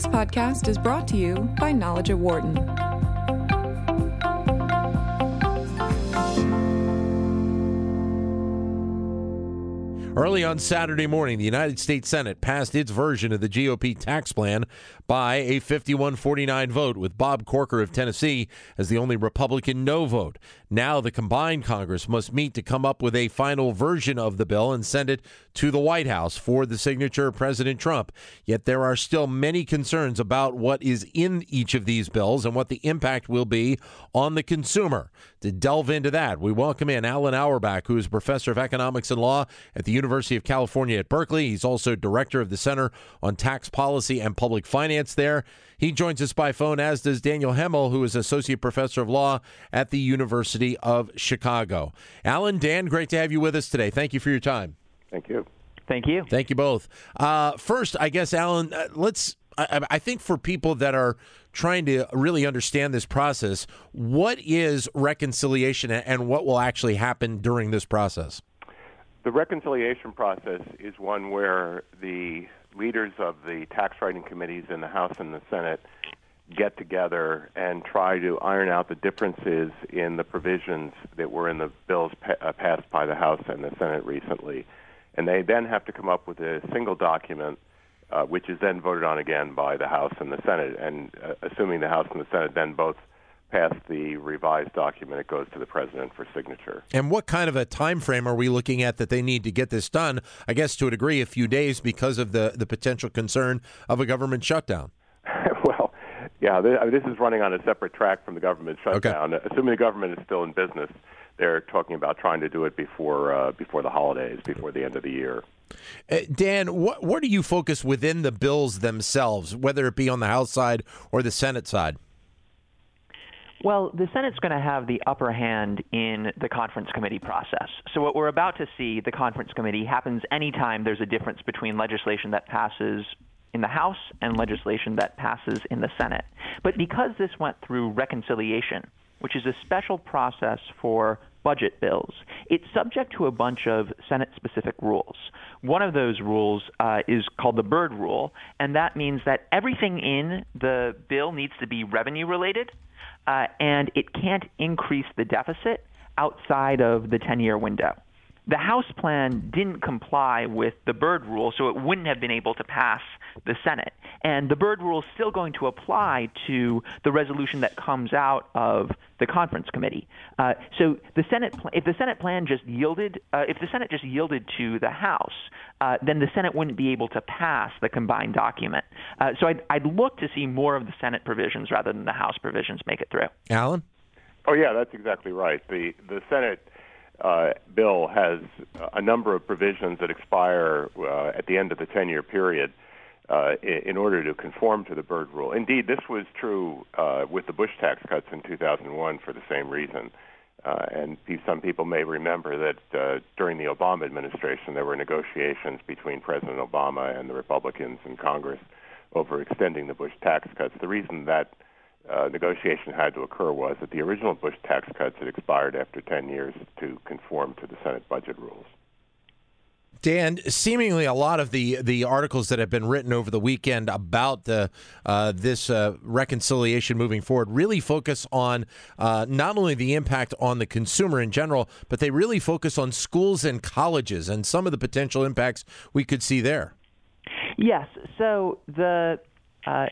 This podcast is brought to you by Knowledge at Wharton. Early on Saturday morning, the United States Senate passed its version of the GOP tax plan by a 51 49 vote, with Bob Corker of Tennessee as the only Republican no vote. Now, the combined Congress must meet to come up with a final version of the bill and send it to the White House for the signature of President Trump. Yet, there are still many concerns about what is in each of these bills and what the impact will be on the consumer. To delve into that, we welcome in Alan Auerbach, who is professor of economics and law at the University of California at Berkeley. He's also director of the Center on Tax Policy and Public Finance there. He joins us by phone, as does Daniel Hemel, who is associate professor of law at the University of Chicago. Alan, Dan, great to have you with us today. Thank you for your time. Thank you. Thank you. Thank you both. Uh, first, I guess, Alan, uh, let's. I, I think for people that are trying to really understand this process, what is reconciliation and what will actually happen during this process? The reconciliation process is one where the leaders of the tax writing committees in the House and the Senate get together and try to iron out the differences in the provisions that were in the bills pa- uh, passed by the House and the Senate recently. And they then have to come up with a single document uh, which is then voted on again by the House and the Senate. And uh, assuming the House and the Senate then both pass the revised document, it goes to the president for signature. And what kind of a time frame are we looking at that they need to get this done? I guess to a degree, a few days because of the the potential concern of a government shutdown. well, yeah, this, I mean, this is running on a separate track from the government shutdown. Okay. Assuming the government is still in business, they're talking about trying to do it before uh, before the holidays, before the end of the year. Uh, Dan, what what do you focus within the bills themselves, whether it be on the House side or the Senate side? Well, the Senate's going to have the upper hand in the conference committee process. So what we're about to see, the conference committee, happens anytime there's a difference between legislation that passes in the House and legislation that passes in the Senate. But because this went through reconciliation, which is a special process for budget bills, it's subject to a bunch of Senate specific rules. One of those rules uh, is called the Byrd Rule, and that means that everything in the bill needs to be revenue related, uh, and it can't increase the deficit outside of the 10 year window the House plan didn't comply with the Byrd rule, so it wouldn't have been able to pass the Senate. And the Byrd rule is still going to apply to the resolution that comes out of the conference committee. Uh, so the Senate, pl- if the Senate plan just yielded, uh, if the Senate just yielded to the House, uh, then the Senate wouldn't be able to pass the combined document. Uh, so I'd, I'd look to see more of the Senate provisions rather than the House provisions make it through. Alan. Oh yeah, that's exactly right. The the Senate uh, bill has a number of provisions that expire uh, at the end of the 10 year period uh, in, order to conform to the Byrd rule. Indeed, this was true uh, with the Bush tax cuts in 2001 for the same reason. Uh, and some people may remember that uh, during the Obama administration, there were negotiations between President Obama and the Republicans in Congress over extending the Bush tax cuts. The reason that uh, negotiation had to occur was that the original Bush tax cuts had expired after 10 years to conform to the Senate budget rules. Dan, seemingly a lot of the, the articles that have been written over the weekend about the uh, this uh, reconciliation moving forward really focus on uh, not only the impact on the consumer in general, but they really focus on schools and colleges and some of the potential impacts we could see there. Yes. So the uh,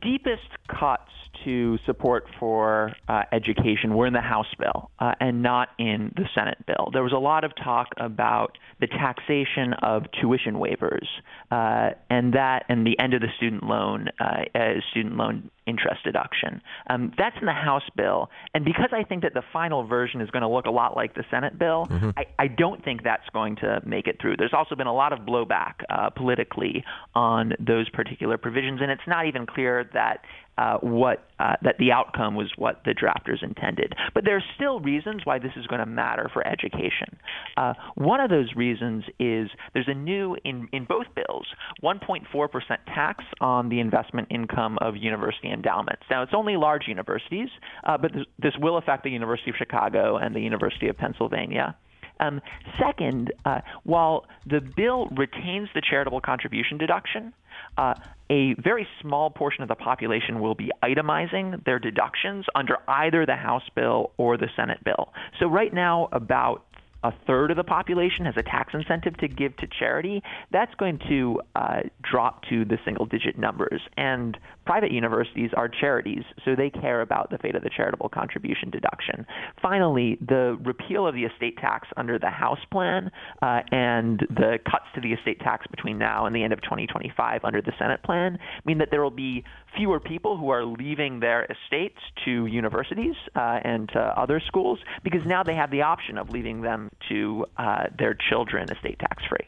deepest cuts to support for uh, education were in the House bill uh, and not in the Senate bill. There was a lot of talk about the taxation of tuition waivers uh, and that and the end of the student loan uh, student loan interest deduction. Um, that's in the House bill, and because I think that the final version is going to look a lot like the Senate bill, mm-hmm. I, I, don't think that's going to make it through. There's also been a lot of blowback uh, politically on those particular provisions, and it's not even clear that uh, what uh, that the outcome was what the drafters intended. But there are still reasons why this is going to matter for education. Uh, one of those reasons is there's a new in in both bills 1.4 percent tax on the investment income of university endowments. Now it's only large universities, uh, but this, this will affect the University of Chicago and the University of Pennsylvania. Um, second, uh, while the bill retains the charitable contribution deduction, uh, a very small portion of the population will be itemizing their deductions under either the House bill or the Senate bill. So right now, about a third of the population has a tax incentive to give to charity, that's going to uh, drop to the single digit numbers. And private universities are charities, so they care about the fate of the charitable contribution deduction. Finally, the repeal of the estate tax under the House plan uh, and the cuts to the estate tax between now and the end of 2025 under the Senate plan mean that there will be fewer people who are leaving their estates to universities uh, and to other schools because now they have the option of leaving them to uh, their children estate tax free.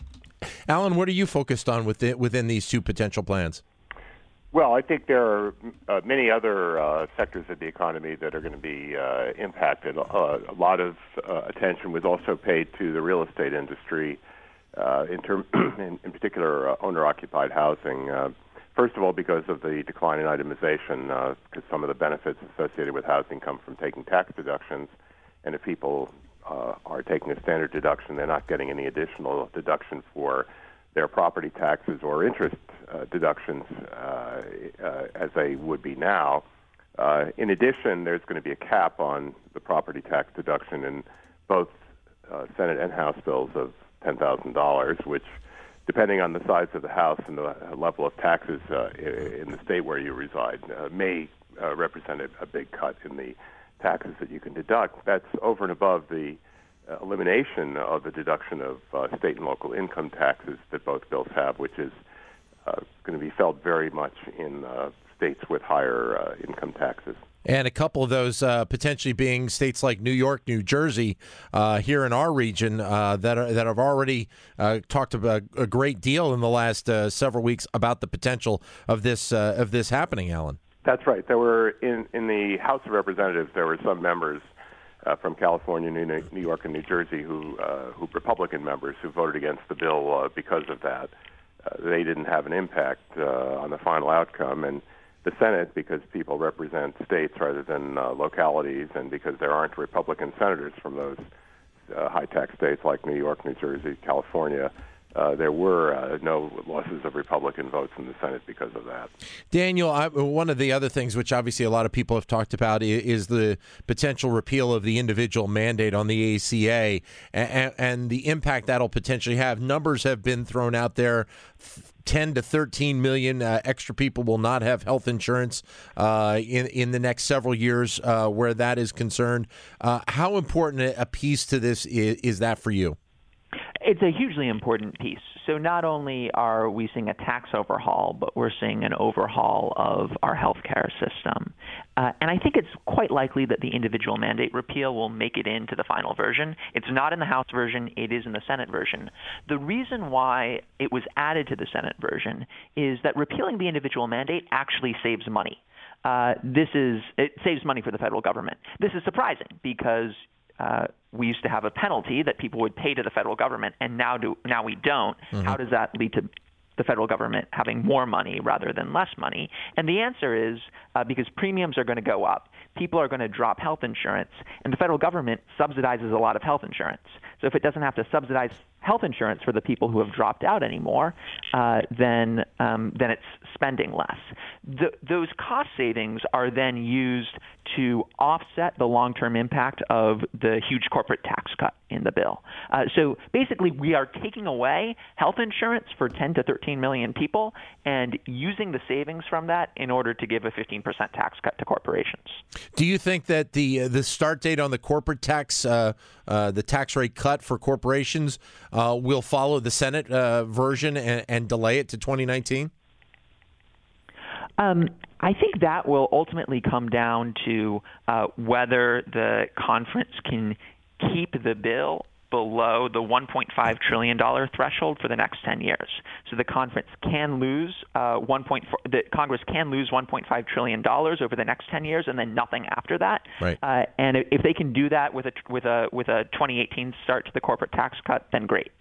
Alan, what are you focused on within, within these two potential plans? Well, I think there are uh, many other uh, sectors of the economy that are going to be uh, impacted. Uh, a lot of uh, attention was also paid to the real estate industry, uh, in, term, in, in particular owner-occupied housing. first of all, because of the decline in itemization, because some of the benefits associated with housing come from taking tax deductions, and if people are taking a standard deduction, they're not getting any additional deduction for their property taxes or interest uh, deductions uh, uh, as they would be now. Uh, in addition, there's going to be a cap on the property tax deduction in both uh, Senate and House bills of $10,000, which, depending on the size of the house and the level of taxes uh, in the state where you reside, may represent a, a big cut in the taxes that you can deduct. That's over and above the uh, elimination of the deduction of uh, state and local income taxes that both bills have, which is uh, going to be felt very much in uh, states with higher uh, income taxes. And a couple of those potentially being states like New York, New Jersey, here in our region that are, that have already talked about a great deal in the last several weeks about the potential of this of this happening. Alan, that's right. There were in in the House of Representatives there were some members uh, from California, New, York, and New Jersey, who, uh, who Republican members who voted against the bill uh, because of that. Uh, they didn't have an impact uh, on the final outcome, and the Senate, because people represent states rather than uh, localities, and because there aren't Republican senators from those uh, high tax states like New York, New Jersey, California, there were uh, no losses of Republican votes in the Senate because of that. Daniel, I, one of the other things which obviously a lot of people have talked about is, is the potential repeal of the individual mandate on the ACA and, and the impact that'll potentially have. Numbers have been thrown out there. 10 to 13 million uh, extra people will not have health insurance uh, in in the next several years uh, where that is concerned. Uh, how important a piece to this is, is that for you? It's a hugely important piece. So not only are we seeing a tax overhaul, but we're seeing an overhaul of our healthcare system. Uh, and I think it's quite likely that the individual mandate repeal will make it into the final version. It's not in the House version, it is in the Senate version. The reason why it was added to the Senate version is that repealing the individual mandate actually saves money. Uh, this is it saves money for the federal government. This is surprising because uh, we used to have a penalty that people would pay to the federal government, and now do now we don't. Mm-hmm. How does that lead to the federal government having more money rather than less money? And the answer is uh, because premiums are going to go up, people are going to drop health insurance, and the federal government subsidizes a lot of health insurance. So if it doesn't have to subsidize health insurance for the people who have dropped out anymore, uh, then um, then it's spending less. Those cost savings are then used to offset the long-term impact of the huge corporate tax cut in the bill. Uh, so basically, we are taking away health insurance for 10 to 13 million people and using the savings from that in order to give a 15% tax cut to corporations. Do you think that the uh, the start date on the corporate tax, uh, uh, the tax rate cut for corporations, uh, will follow the Senate uh, version and, and, delay it to 2019? Um, I think that will ultimately come down to uh, whether the conference can keep the bill below the $1.5 trillion threshold for the next 10 years. So the conference can lose uh, 1.4, the Congress can lose 1.5 trillion dollars over the next 10 years, and then nothing after that. Right. Uh, and if they can do that with a with a with a 2018 start to the corporate tax cut, then great.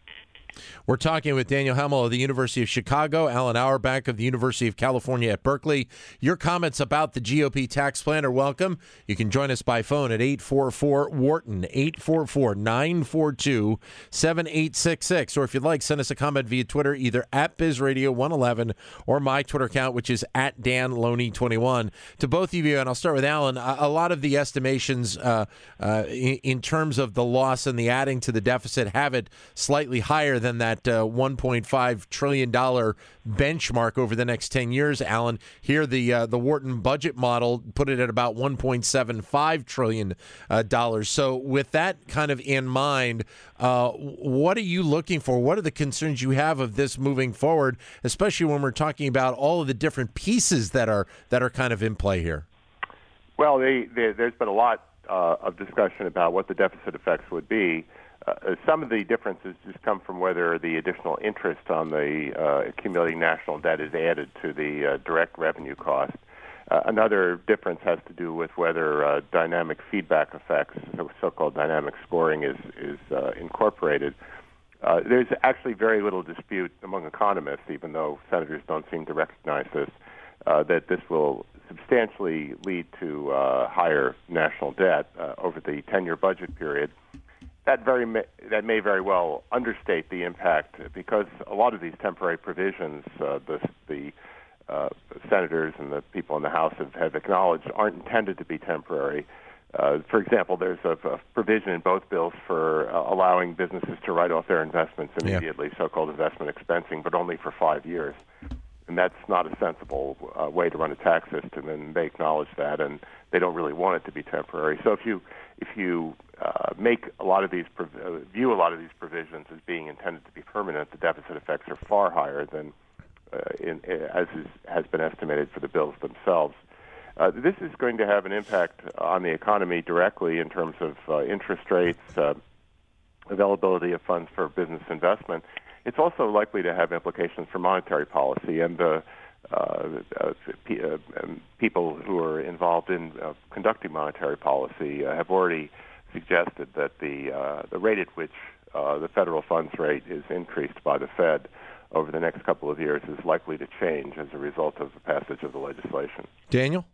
We're talking with Daniel Hemel of the University of Chicago, Alan Auerbach of the University of California at Berkeley. Your comments about the GOP tax plan are welcome. You can join us by phone at 844 Wharton, 844 942 7866. Or if you'd like, send us a comment via Twitter, either at BizRadio111 or my Twitter account, which is at DanLoney21. To both of you, and I'll start with Alan, a, lot of the estimations uh, uh, in, in terms of the loss and the adding to the deficit have it slightly higher than that uh, 1.5 trillion dollar benchmark over the next 10 years. Alan, here the uh, the Wharton budget model put it at about 1.75 trillion uh, dollars. So with that kind of in mind, uh, what are you looking for? What are the concerns you have of this moving forward, especially when we're talking about all of the different pieces that are that are kind of in play here? Well, they, they, there's been a lot uh, of discussion about what the deficit effects would be. Uh, some of the differences just come from whether the additional interest on the uh, accumulating national debt is added to the uh, direct revenue cost. Uh, another difference has to do with whether uh, dynamic feedback effects, so-called dynamic scoring, is is uh, incorporated. there's actually very little dispute among economists, even though senators don't seem to recognize this, that this will substantially lead to higher national debt over the 10-year budget period that very may, that may very well understate the impact because a lot of these temporary provisions, uh, the the uh, senators and the people in the House have, have acknowledged aren't intended to be temporary. Uh, for example, there's a, a, provision in both bills for uh, allowing businesses to write off their investments immediately, yeah. so-called investment expensing, but only for five years. And that's not a sensible uh, way to run a tax system, and they acknowledge that, and they don't really want it to be temporary. So if you if you uh, make a lot of these uh, view a lot of these provisions as being intended to be permanent, the deficit effects are far higher than uh, in, as is, has been estimated for the bills themselves. Uh, this is going to have an impact on the economy directly in terms of uh, interest rates, uh, availability of funds for business investment. It's also likely to have implications for monetary policy and the uh, uh, um, people who are involved in uh, conducting monetary policy have already suggested that the the rate at which the federal funds rate is increased by the Fed over the next couple of years is likely to change as a result of the passage of the legislation. Daniel?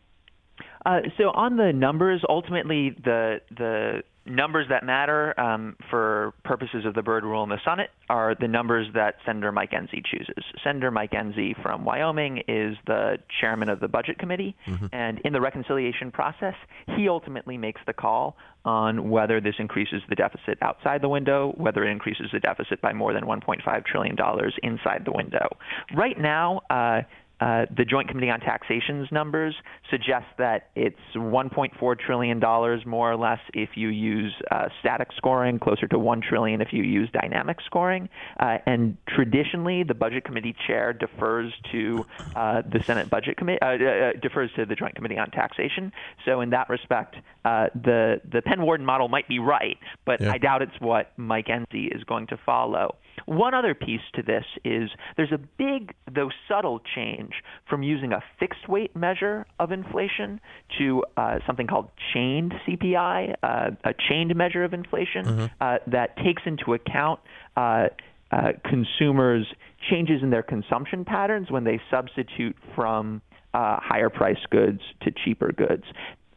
Uh, so on the numbers, ultimately the the numbers that matter um, for purposes of the Byrd rule in the Senate are the numbers that Senator Mike Enzi chooses. Senator Mike Enzi from Wyoming is the chairman of the Budget Committee, mm-hmm. and in the reconciliation process, he ultimately makes the call on whether this increases the deficit outside the window, whether it increases the deficit by more than $1.5 trillion inside the window. Right now, uh, uh, the Joint Committee on Taxation's numbers suggest that it's $1.4 trillion more or less if you use uh, static scoring, closer to 1 trillion if you use dynamic scoring. Uh, and traditionally, the Budget Committee chair defers to uh, the Senate Budget Committee, uh, defers to the Joint Committee on Taxation. So in that respect, the, the Penn Wharton model might be right, but yeah. I doubt it's what Mike Enzi is going to follow. One other piece to this is there's a big, though subtle, change from using a fixed weight measure of inflation to uh, something called chained CPI, uh, a chained measure of inflation mm-hmm. uh, that takes into account uh, uh, consumers' changes in their consumption patterns when they substitute from uh, higher priced goods to cheaper goods.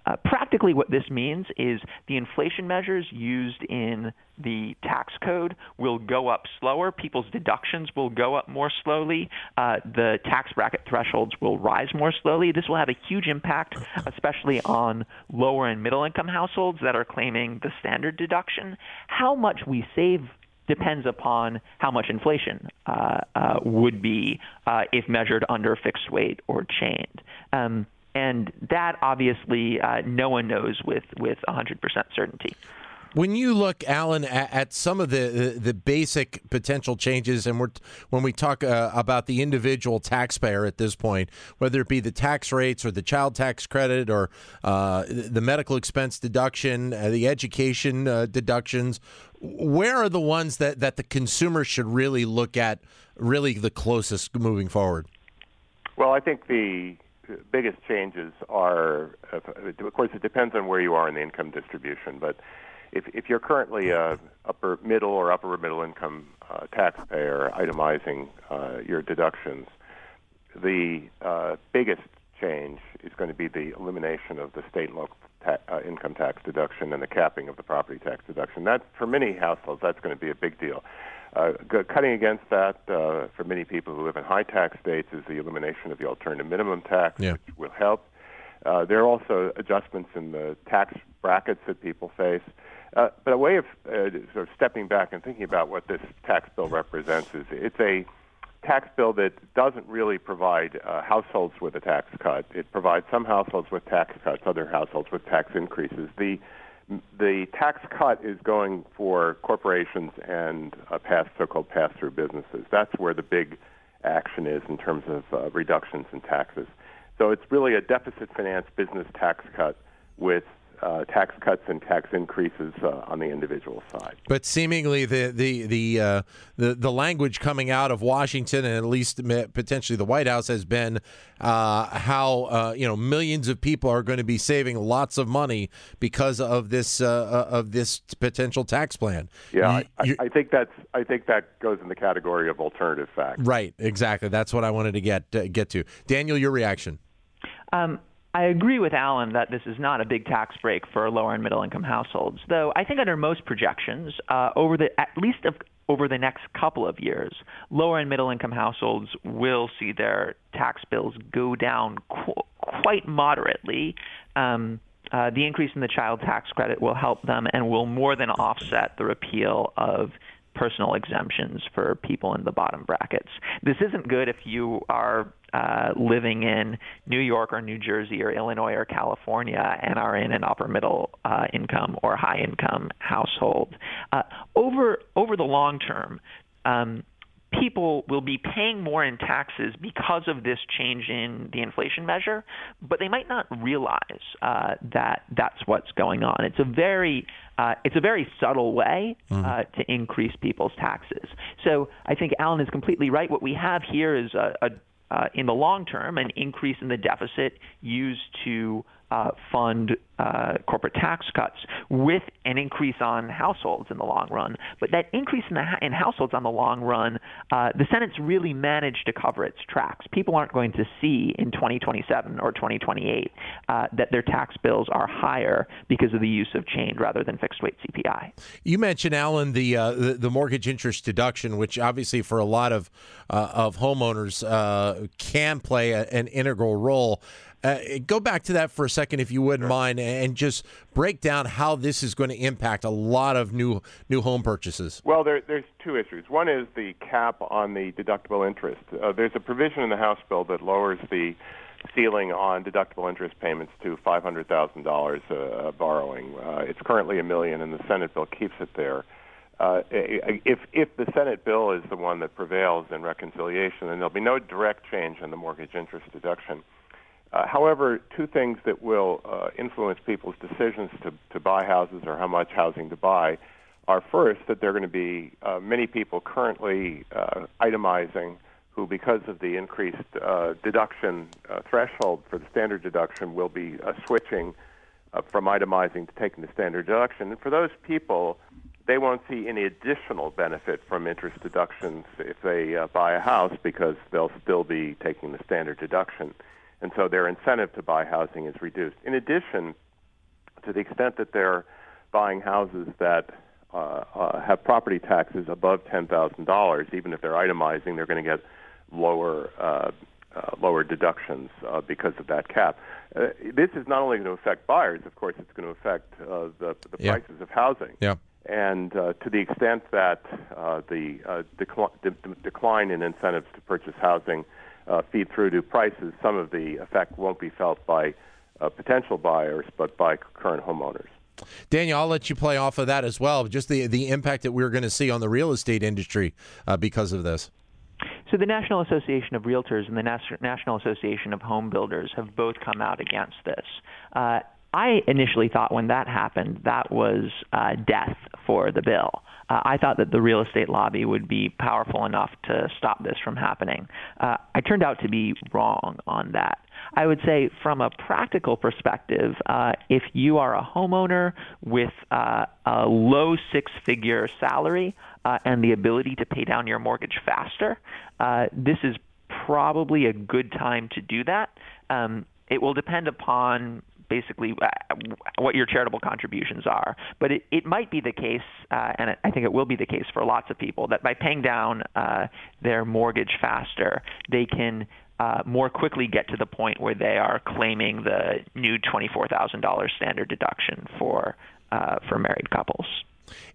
Uh, practically, what this means is the inflation measures used in the tax code will go up slower. People's deductions will go up more slowly. Uh, the tax bracket thresholds will rise more slowly. This will have a huge impact, especially on lower and middle income households that are claiming the standard deduction. How much we save depends upon how much inflation uh, uh, would be uh, if measured under fixed weight or chained. Um, and that obviously uh, no one knows with with 100% certainty. When you look, Alan, at, at some of the, the, the basic potential changes, and we're, when we talk uh, about the individual taxpayer at this point, whether it be the tax rates or the child tax credit or uh, the medical expense deduction, uh, the education uh, deductions, where are the ones that, that the consumer should really look at, really the closest moving forward? Well, I think the biggest changes are, of course, it depends on where you are in the income distribution, but if, if you're currently a upper middle or upper middle income uh, taxpayer itemizing uh, your deductions, the uh, biggest change is going to be the elimination of the state and local ta- uh, income tax deduction and the capping of the property tax deduction. That for many households, that's going to be a big deal. Uh, cutting against that uh, for many people who live in high tax states is the elimination of the alternative minimum tax, yeah. which will help. Uh, there are also adjustments in the tax brackets that people face. Uh, but a way of uh, sort of stepping back and thinking about what this tax bill represents is it's a tax bill that doesn't really provide uh, households with a tax cut. It provides some households with tax cuts, other households with tax increases. The the tax cut is going for corporations and uh, pass so-called pass-through businesses. That's where the big action is in terms of uh, reductions in taxes. So it's really a deficit finance business tax cut with uh, tax cuts and tax increases uh, on the individual side. But seemingly, the the the, uh, the the language coming out of Washington and at least potentially the White House has been uh, how uh, you know millions of people are going to be saving lots of money because of this uh, of this potential tax plan. Yeah, I, I, think that's I think that goes in the category of alternative facts. Right, exactly. That's what I wanted to get get to. Daniel, your reaction. Um, I agree with Alan that this is not a big tax break for lower and middle income households, though I think under most projections, uh, over the at least of, over the next couple of years, lower and middle income households will see their tax bills go down qu- quite moderately. Um, uh, the increase in the child tax credit will help them and will more than offset the repeal of personal exemptions for people in the bottom brackets. This isn't good if you are uh, living in New York or New Jersey or Illinois or California and are in an upper middle uh, income or high income household. Uh, over over the long term, um, people will be paying more in taxes because of this change in the inflation measure, but they might not realize uh, that that's what's going on. It's a very uh, it's a very subtle way mm-hmm. uh, to increase people's taxes. So I think Alan is completely right. What we have here is a, a uh, in the long term an increase in the deficit used to uh, fund uh, corporate tax cuts with an increase on households in the long run. But that increase in, the, in households on the long run, uh, the Senate's really managed to cover its tracks. People aren't going to see in 2027 or 2028 uh, that their tax bills are higher because of the use of change rather than fixed rate CPI. You mentioned, Alan, the uh, the, the, mortgage interest deduction, which obviously for a lot of uh, of homeowners can play a, an integral role. Uh, go back to that for a second, if you wouldn't sure. mind, and just break down how this is going to impact a lot of new new home purchases. Well, there, there's two issues. One is the cap on the deductible interest. Uh, there's a provision in the House bill that lowers the ceiling on deductible interest payments to $500,000 uh, borrowing. Uh, it's currently a million, and the Senate bill keeps it there. Uh, if if the Senate bill is the one that prevails in reconciliation, then there'll be no direct change in the mortgage interest deduction. Uh, however, two things that will uh, influence people's decisions to, to buy houses or how much housing to buy are first that there are going to be uh, many people currently uh, itemizing who, because of the increased uh, deduction uh, threshold for the standard deduction, will be switching from itemizing to taking the standard deduction. And for those people, they won't see any additional benefit from interest deductions if they buy a house because they'll still be taking the standard deduction and so their incentive to buy housing is reduced. In addition, to the extent that they're buying houses that uh, uh, have property taxes above ten thousand dollars, even if they're itemizing, they're going to get lower uh, uh, lower deductions uh, because of that cap. Uh, this is not only going to affect buyers, of course, it's going to affect uh, the, the yeah. prices of housing. Yeah. And uh, to the extent that uh, the uh, decl- de- decline in incentives to purchase housing uh, feed through to prices, some of the effect won't be felt by uh, potential buyers, but by current homeowners. Daniel, I'll let you play off of that as well. Just the the impact that we're going to see on the real estate industry uh, because of this. So the National Association of Realtors and the National Association of Home Builders have both come out against this. Uh, I initially thought when that happened that was uh, death for the bill. Uh, I thought that the real estate lobby would be powerful enough to stop this from happening. Uh, I turned out to be wrong on that. I would say, from a practical perspective, uh, if you are a homeowner with uh, a low six figure salary uh, and the ability to pay down your mortgage faster, uh, this is probably a good time to do that. Um, it will depend upon basically uh, what your charitable contributions are. But it, it might be the case, uh, and I think it will be the case for lots of people, that by paying down uh, their mortgage faster, they can uh, more quickly get to the point where they are claiming the new $24,000 standard deduction for uh, for married couples.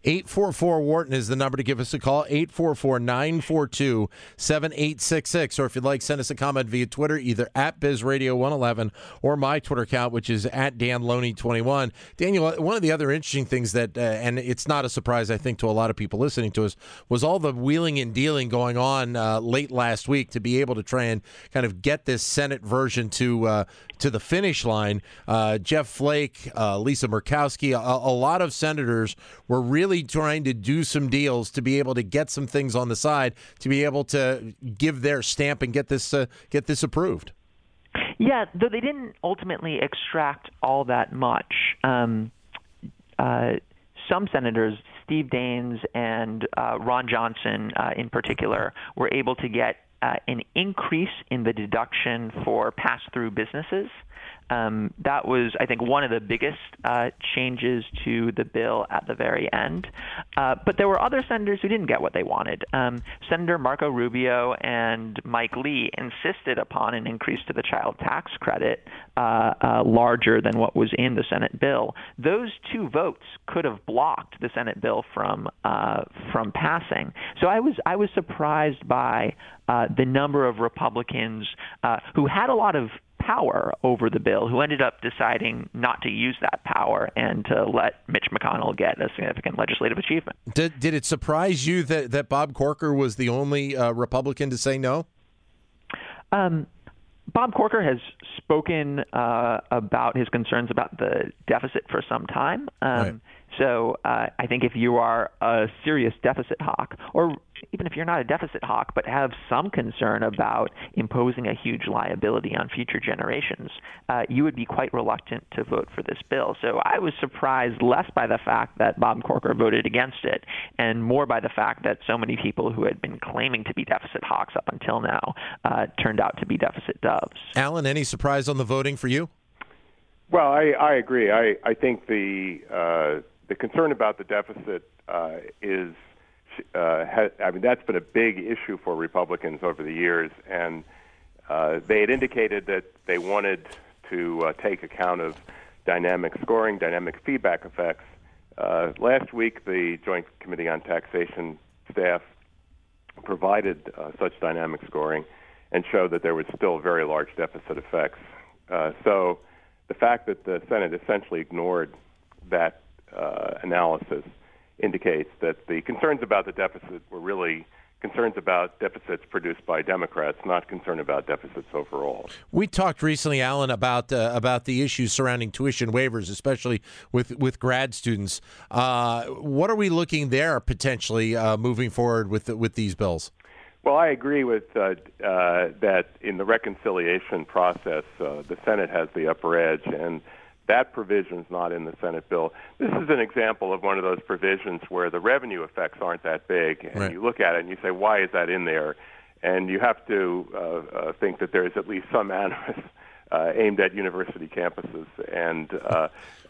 844 Wharton is the number to give us a call. 844 942 7866. Or if you'd like, send us a comment via Twitter, either at BizRadio111 or my Twitter account, which is at DanLoney21. Daniel, one of the other interesting things that, uh, and it's not a surprise, I think, to a lot of people listening to us, was all the wheeling and dealing going on uh, late last week to be able to try and kind of get this Senate version to uh, to the finish line. Uh, Jeff Flake, uh, Lisa Murkowski, a, a lot of senators were really trying to do some deals to be able to get some things on the side to be able to give their stamp and get this uh, get this approved. Yeah, though they didn't ultimately extract all that much. Um, uh, some senators, Steve Daines and uh, Ron Johnson uh, in particular, were able to get uh, an increase in the deduction for pass through businesses. Um, that was, I think, one of the biggest uh, changes to the bill at the very end. Uh, but there were other senators who didn't get what they wanted. Um, Senator Marco Rubio and Mike Lee insisted upon an increase to the child tax credit uh, uh larger than what was in the Senate bill. Those two votes could have blocked the Senate bill from uh, from passing. So I was I was surprised by uh, the number of Republicans who had a lot of power over the bill who ended up deciding not to use that power and to let Mitch McConnell get a significant legislative achievement. Did, did it surprise you that, that Bob Corker was the only uh, Republican to say no? Um, Bob Corker has spoken uh, about his concerns about the deficit for some time. Um, right. So uh, I think if you are a serious deficit hawk, or even if you're not a deficit hawk, but have some concern about imposing a huge liability on future generations, uh, you would be quite reluctant to vote for this bill. So I was surprised less by the fact that Bob Corker voted against it, and more by the fact that so many people who had been claiming to be deficit hawks up until now uh, turned out to be deficit doves. Alan, any surprise on the voting for you? Well, I, I agree. I, I think the uh, the concern about the deficit uh, is, uh, ha- I mean, that's been a big issue for Republicans over the years, and uh, they had indicated that they wanted to uh, take account of dynamic scoring, dynamic feedback effects. Uh, last week, the Joint Committee on Taxation staff provided uh, such dynamic scoring and showed that there was still very large deficit effects. Uh, so the fact that the Senate essentially ignored that uh, analysis indicates that the concerns about the deficit were really concerns about deficits produced by Democrats, not concern about deficits overall. We talked recently, Alan, about uh, about the issues surrounding tuition waivers, especially with with grad students. Uh, what are we looking there potentially uh, moving forward with with these bills? Well, I agree with uh, uh, that. In the reconciliation process, uh, the Senate has the upper edge, and that provision is not in the Senate bill. This is an example of one of those provisions where the revenue effects aren't that big, and right. you look at it and you say, why is that in there? And you have to uh, uh, think that there is at least some animus uh, aimed at university campuses. And uh,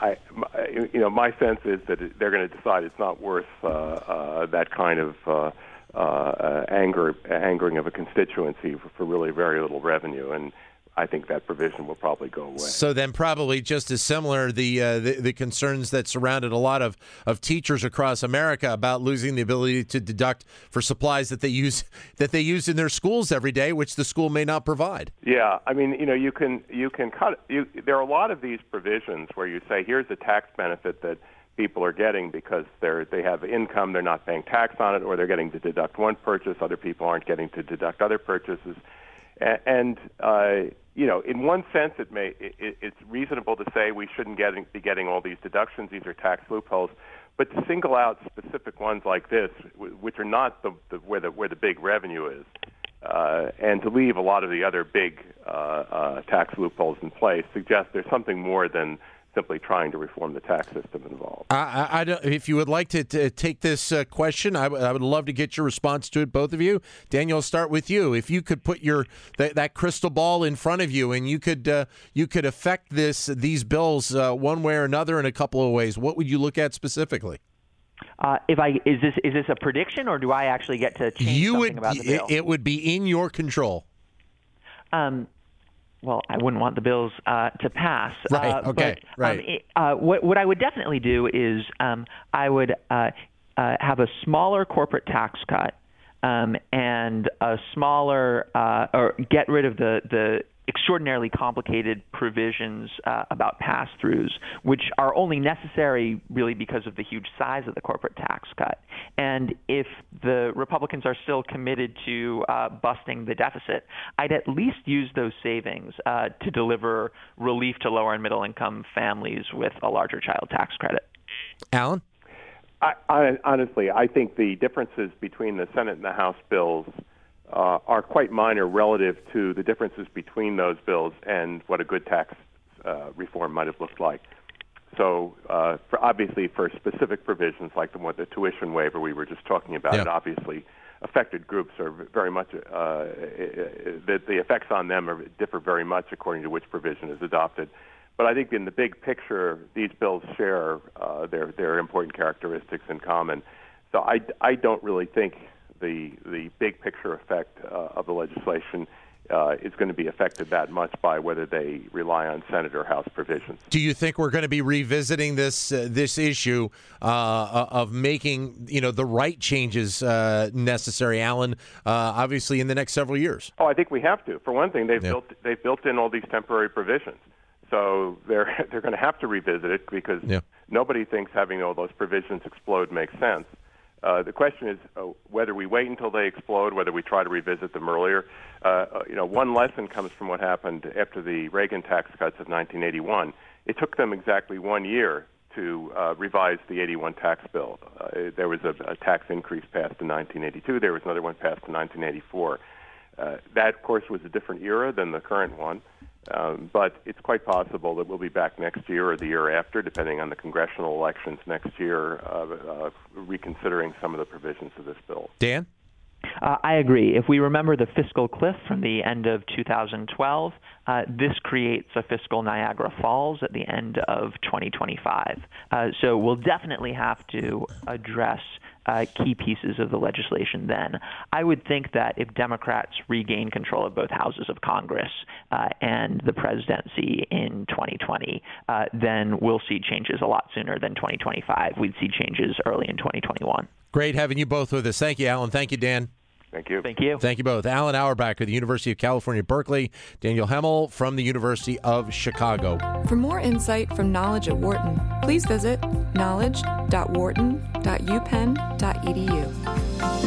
I, my, you know, my sense is that they're going to decide it's not worth uh, uh, that kind of. Uh, uh, anger, angering of a constituency for, for really very little revenue, and I think that provision will probably go away. So then, probably just as similar, the uh, the, the, concerns that surrounded a lot of, of teachers across America about losing the ability to deduct for supplies that they use that they use in their schools every day, which the school may not provide. Yeah, I mean, you know, you can you can cut. You, there are a lot of these provisions where you say, here's a tax benefit that people are getting because they're they have income, they're not paying tax on it, or they're getting to deduct one purchase, other people aren't getting to deduct other purchases, and. and uh, you know, in one sense, it may it, it's reasonable to say we shouldn't get, be getting all these deductions. These are tax loopholes. But to single out specific ones like this, which are not the, the where the where the big revenue is, uh, and to leave a lot of the other big uh, uh, tax loopholes in place, suggests there's something more than simply trying to reform the tax system involved. I, I, if you would like to, to take this uh, question, I, w- I would love to get your response to it, both of you. Daniel, I'll start with you. If you could put your th- that crystal ball in front of you, and you could uh, you could affect this these bills uh, one way or another in a couple of ways, what would you look at specifically? Uh, if I is this is this a prediction or do I actually get to change you something would, about the bill? It, it would be in your control. Um, well, I wouldn't want the bills uh, to pass. Right. Uh, okay. But, right. Um, it, uh, what, what I would definitely do is um, I would uh, uh, have a smaller corporate tax cut um, and a smaller, uh, or get rid of the the extraordinarily complicated provisions uh, about pass-throughs, which are only necessary really because of the huge size of the corporate tax cut. And if the Republicans are still committed to uh, busting the deficit, I'd at least use those savings uh, to deliver relief to lower and middle-income families with a larger child tax credit. Alan? I, I, honestly, I think the differences between the Senate and the House bills uh, are quite minor relative to the differences between those bills and what a good tax uh, reform might have looked like. So, uh, for obviously, for specific provisions like the, the tuition waiver we were just talking about, yeah. it obviously affected groups are very much uh, the, the effects on them are, differ very much according to which provision is adopted. But I think in the big picture, these bills share uh, their their important characteristics in common. So I, I don't really think the the big picture effect uh, of the legislation uh, is going to be affected that much by whether they rely on Senate or House provisions. Do you think we're going to be revisiting this uh, this issue uh, of making you know the right changes uh, necessary, Alan? Uh, obviously, in the next several years. Oh, I think we have to. For one thing, they've Yeah. built they've built in all these temporary provisions, so they're they're going to have to revisit it because Yeah. nobody thinks having all those provisions explode makes sense. Uh, the question is uh, whether we wait until they explode, whether we try to revisit them earlier. Uh, uh, you know, one lesson comes from what happened after the Reagan tax cuts of 1981. It took them exactly one year to uh, revise the 81 tax bill. There was a, a tax increase passed in 1982. There was another one passed in 1984. Uh, that, of course, was a different era than the current one. Um, but it's quite possible that we'll be back next year or the year after, depending on the congressional elections next year, uh, uh, reconsidering some of the provisions of this bill. Dan? Uh, I agree. If we remember the fiscal cliff from the end of 2012, uh, this creates a fiscal Niagara Falls at the end of 2025. Uh, so we'll definitely have to address uh, key pieces of the legislation then. I would think that if Democrats regain control of both houses of Congress uh, and the presidency in 2020, uh, then we'll see changes a lot sooner than 2025. We'd see changes early in 2021. Great having you both with us. Thank you, Alan. Thank you, Dan. Thank you. Thank you. Thank you both. Alan Auerbach of the University of California, Berkeley, Daniel Hemel from the University of Chicago. For more insight from Knowledge at Wharton, please visit knowledge.wharton.upenn.edu.